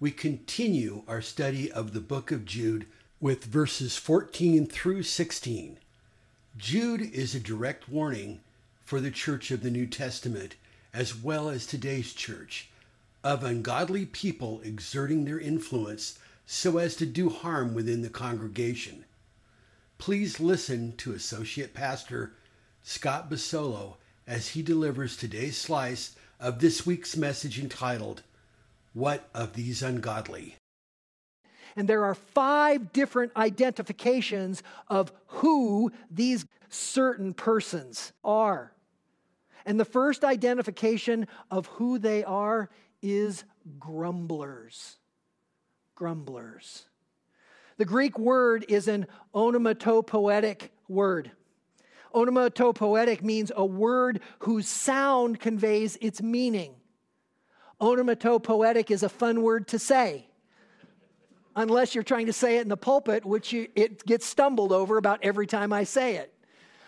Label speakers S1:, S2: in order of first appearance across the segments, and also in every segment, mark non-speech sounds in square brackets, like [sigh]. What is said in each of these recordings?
S1: we continue our study of the book of Jude with verses 14 through 16. Jude is a direct warning for the church of the New Testament, as well as today's church, of ungodly people exerting their influence so as to do harm within the congregation. Please listen to Associate Pastor Scott Basolo as he delivers today's slice of this week's message entitled, What of These Ungodly?
S2: And there are five different identifications of who these certain persons are. And the first identification of who they are is grumblers. Grumblers. The Greek word is an onomatopoetic word. Onomatopoetic means a word whose sound conveys its meaning. Onomatopoetic is a fun word to say, unless you're trying to say it in the pulpit, which you, it gets stumbled over about every time I say it.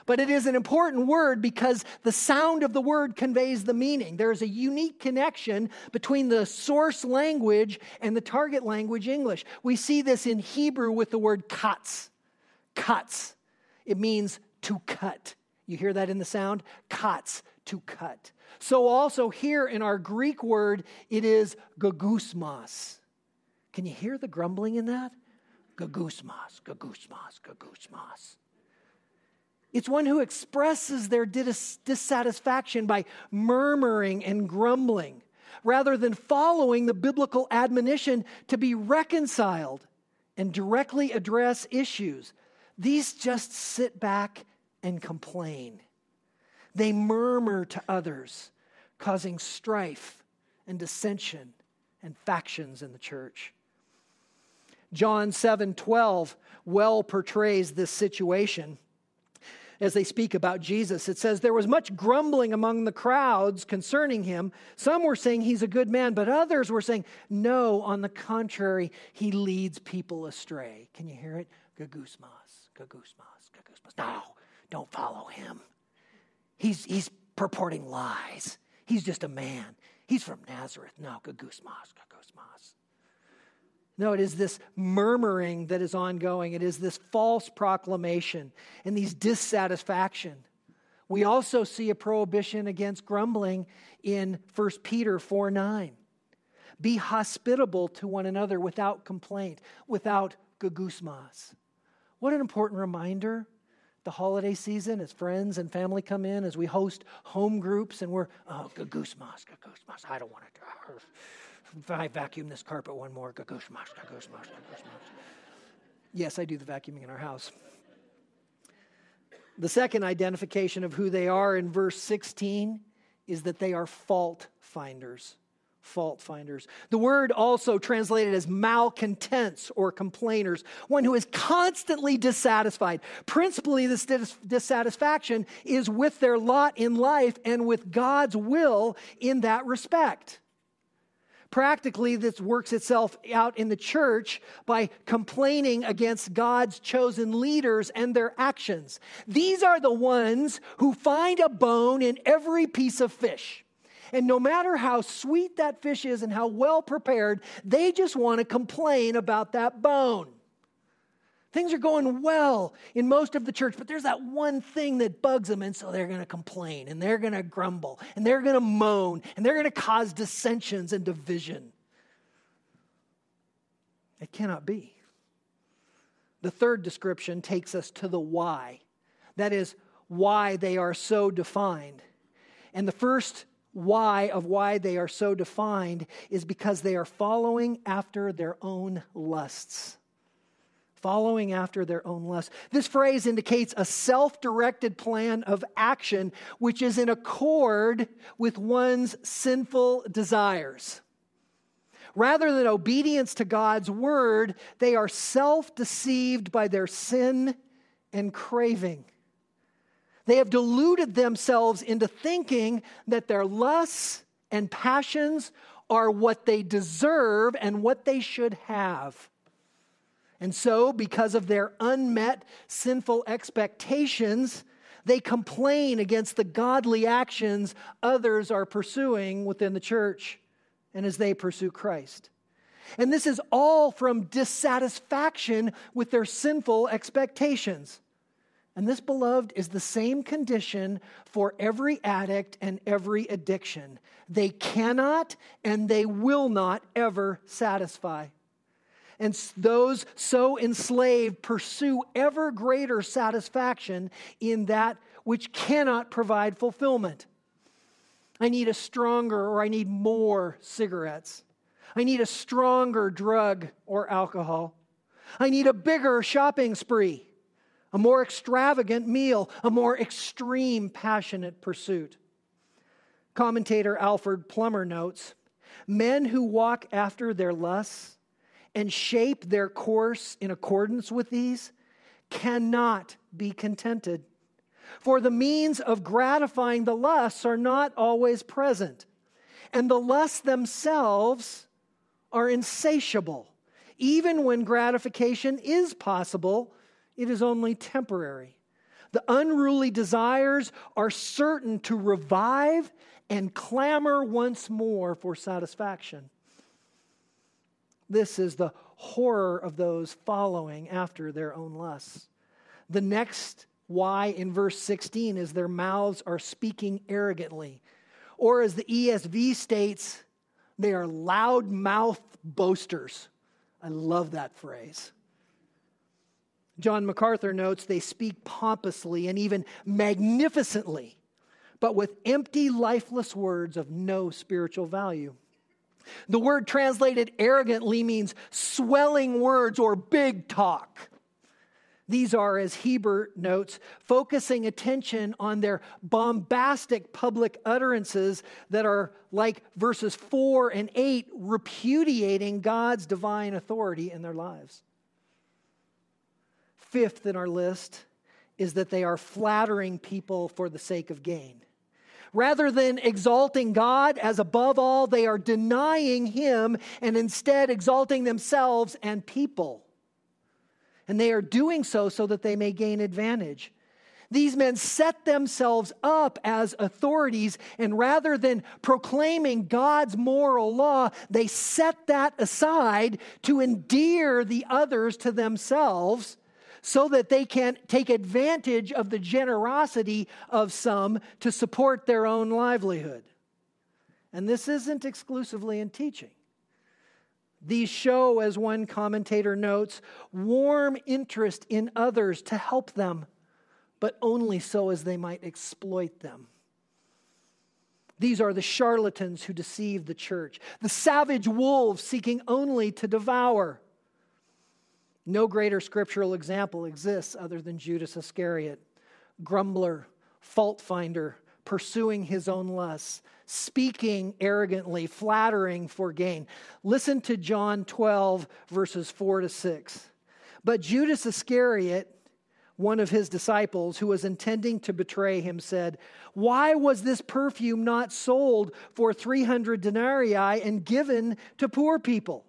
S2: But it is an important word because the sound of the word conveys the meaning. There is a unique connection between the source language and the target language, English. We see this in Hebrew with the word katz. Katz. It means to cut. You hear that in the sound? Katz, to cut. So also here in our Greek word, it is gagusmas. Can you hear the grumbling in that? Gagusmas, gagusmas, gagusmas. It's one who expresses their dis- dissatisfaction by murmuring and grumbling, rather than following the biblical admonition to be reconciled and directly address issues. These just sit back and complain. They murmur to others, causing strife and dissension and factions in the church. John 7 12 well portrays this situation as they speak about Jesus. It says, There was much grumbling among the crowds concerning him. Some were saying he's a good man, but others were saying, No, on the contrary, he leads people astray. Can you hear it? Gagusmas, gagusmas, gagusmas. No, don't follow him. He's, he's purporting lies. He's just a man. He's from Nazareth. No, gagusmas, gagusmas. No, it is this murmuring that is ongoing. It is this false proclamation and these dissatisfaction. We also see a prohibition against grumbling in 1 Peter 4 9. Be hospitable to one another without complaint, without gagusmas. What an important reminder the holiday season as friends and family come in, as we host home groups, and we're, oh, goose moss. I don't want to. [laughs] I vacuum this carpet one more, goose moss, goose moss, goose moss. Yes, I do the vacuuming in our house. The second identification of who they are in verse 16 is that they are fault finders fault finders. The word also translated as malcontents or complainers, one who is constantly dissatisfied. Principally, this dissatisfaction is with their lot in life and with God's will in that respect. Practically, this works itself out in the church by complaining against God's chosen leaders and their actions. These are the ones who find a bone in every piece of fish. And no matter how sweet that fish is and how well prepared, they just want to complain about that bone. Things are going well in most of the church, but there's that one thing that bugs them, and so they're going to complain and they're going to grumble and they're going to moan and they're going to cause dissensions and division. It cannot be. The third description takes us to the why. That is, why they are so defined. And the first why of why they are so defined is because they are following after their own lusts. Following after their own lusts. This phrase indicates a self directed plan of action which is in accord with one's sinful desires. Rather than obedience to God's word, they are self deceived by their sin and craving. They have deluded themselves into thinking that their lusts and passions are what they deserve and what they should have. And so, because of their unmet sinful expectations, they complain against the godly actions others are pursuing within the church and as they pursue Christ. And this is all from dissatisfaction with their sinful expectations. And this, beloved, is the same condition for every addict and every addiction. They cannot and they will not ever satisfy. And those so enslaved pursue ever greater satisfaction in that which cannot provide fulfillment. I need a stronger or I need more cigarettes. I need a stronger drug or alcohol. I need a bigger shopping spree, a more extravagant meal, a more extreme passionate pursuit. Commentator Alfred Plummer notes men who walk after their lusts and shape their course in accordance with these cannot be contented. For the means of gratifying the lusts are not always present, and the lusts themselves are insatiable. Even when gratification is possible, it is only temporary. The unruly desires are certain to revive and clamor once more for satisfaction. This is the horror of those following after their own lusts. The next why in verse 16 is their mouths are speaking arrogantly. Or as the ESV states, they are loud mouthed boasters. I love that phrase. John MacArthur notes they speak pompously and even magnificently, but with empty, lifeless words of no spiritual value. The word translated arrogantly means swelling words or big talk. These are, as Hiebert notes, focusing attention on their bombastic public utterances that are like verses 4 and 8, repudiating God's divine authority in their lives. Fifth in our list is that they are flattering people for the sake of gain. Rather than exalting God as above all, they are denying Him and instead exalting themselves and people. And they are doing so so that they may gain advantage. These men set themselves up as authorities, and rather than proclaiming God's moral law, they set that aside to endear the others to themselves so that they can take advantage of the generosity of some to support their own livelihood. And this isn't exclusively in teaching. These show, as one commentator notes, warm interest in others to help them, but only so as they might exploit them. These are the charlatans who deceive the church, the savage wolves seeking only to devour. No greater scriptural example exists other than Judas Iscariot, grumbler, fault finder, pursuing his own lusts, speaking arrogantly, flattering for gain. Listen to John 12, verses 4 to 6. But Judas Iscariot, one of his disciples who was intending to betray him, said, Why was this perfume not sold for 300 denarii and given to poor people?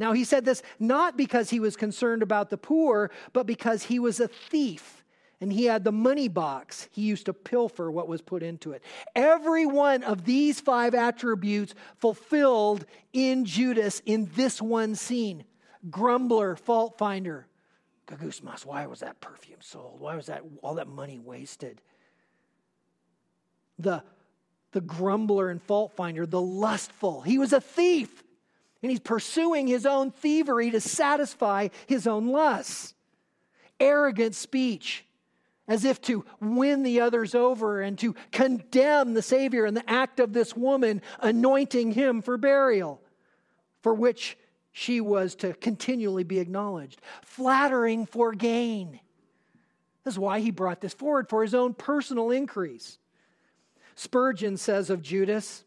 S2: Now, he said this not because he was concerned about the poor, but because he was a thief and he had the money box. He used to pilfer what was put into it. Every one of these five attributes fulfilled in Judas in this one scene grumbler, fault finder. Gagusmas, why was that perfume sold? Why was that all that money wasted? The, the grumbler and fault finder, the lustful. He was a thief. And he's pursuing his own thievery to satisfy his own lusts. Arrogant speech, as if to win the others over and to condemn the Savior in the act of this woman anointing him for burial, for which she was to continually be acknowledged. Flattering for gain. This is why he brought this forward for his own personal increase. Spurgeon says of Judas,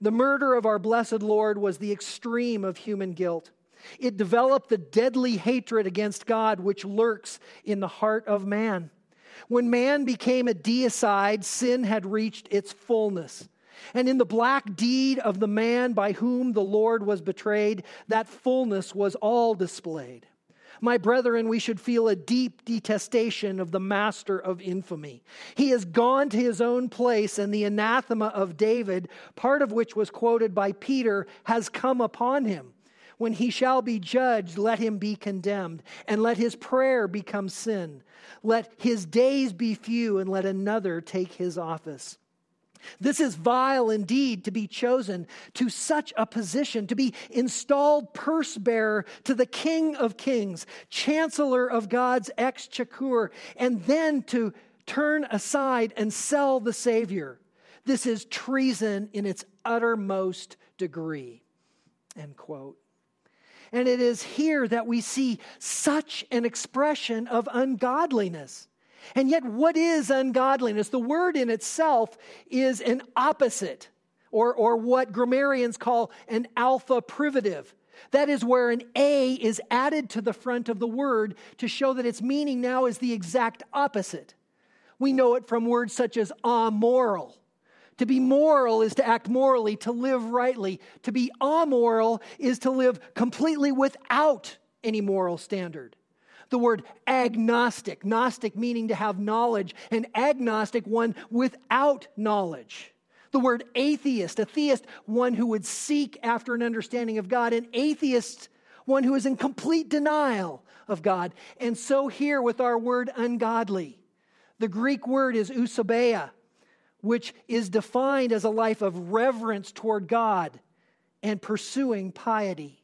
S2: The murder of our blessed Lord was the extreme of human guilt. It developed the deadly hatred against God which lurks in the heart of man. When man became a deicide, sin had reached its fullness. And in the black deed of the man by whom the Lord was betrayed, that fullness was all displayed. My brethren, we should feel a deep detestation of the master of infamy. He has gone to his own place, and the anathema of David, part of which was quoted by Peter, has come upon him. When he shall be judged, let him be condemned, and let his prayer become sin. Let his days be few, and let another take his office. This is vile indeed to be chosen to such a position, to be installed purse bearer to the King of Kings, Chancellor of God's exchequer, and then to turn aside and sell the Savior. This is treason in its uttermost degree. End quote. And it is here that we see such an expression of ungodliness. And yet, what is ungodliness? The word in itself is an opposite, or, or what grammarians call an alpha privative. That is where an A is added to the front of the word to show that its meaning now is the exact opposite. We know it from words such as amoral to be moral is to act morally, to live rightly. To be amoral is to live completely without any moral standard. The word agnostic, gnostic meaning to have knowledge, and agnostic, one without knowledge. The word atheist, a theist, one who would seek after an understanding of God, an atheist, one who is in complete denial of God. And so here with our word ungodly. The Greek word is eusebeia, which is defined as a life of reverence toward God and pursuing piety.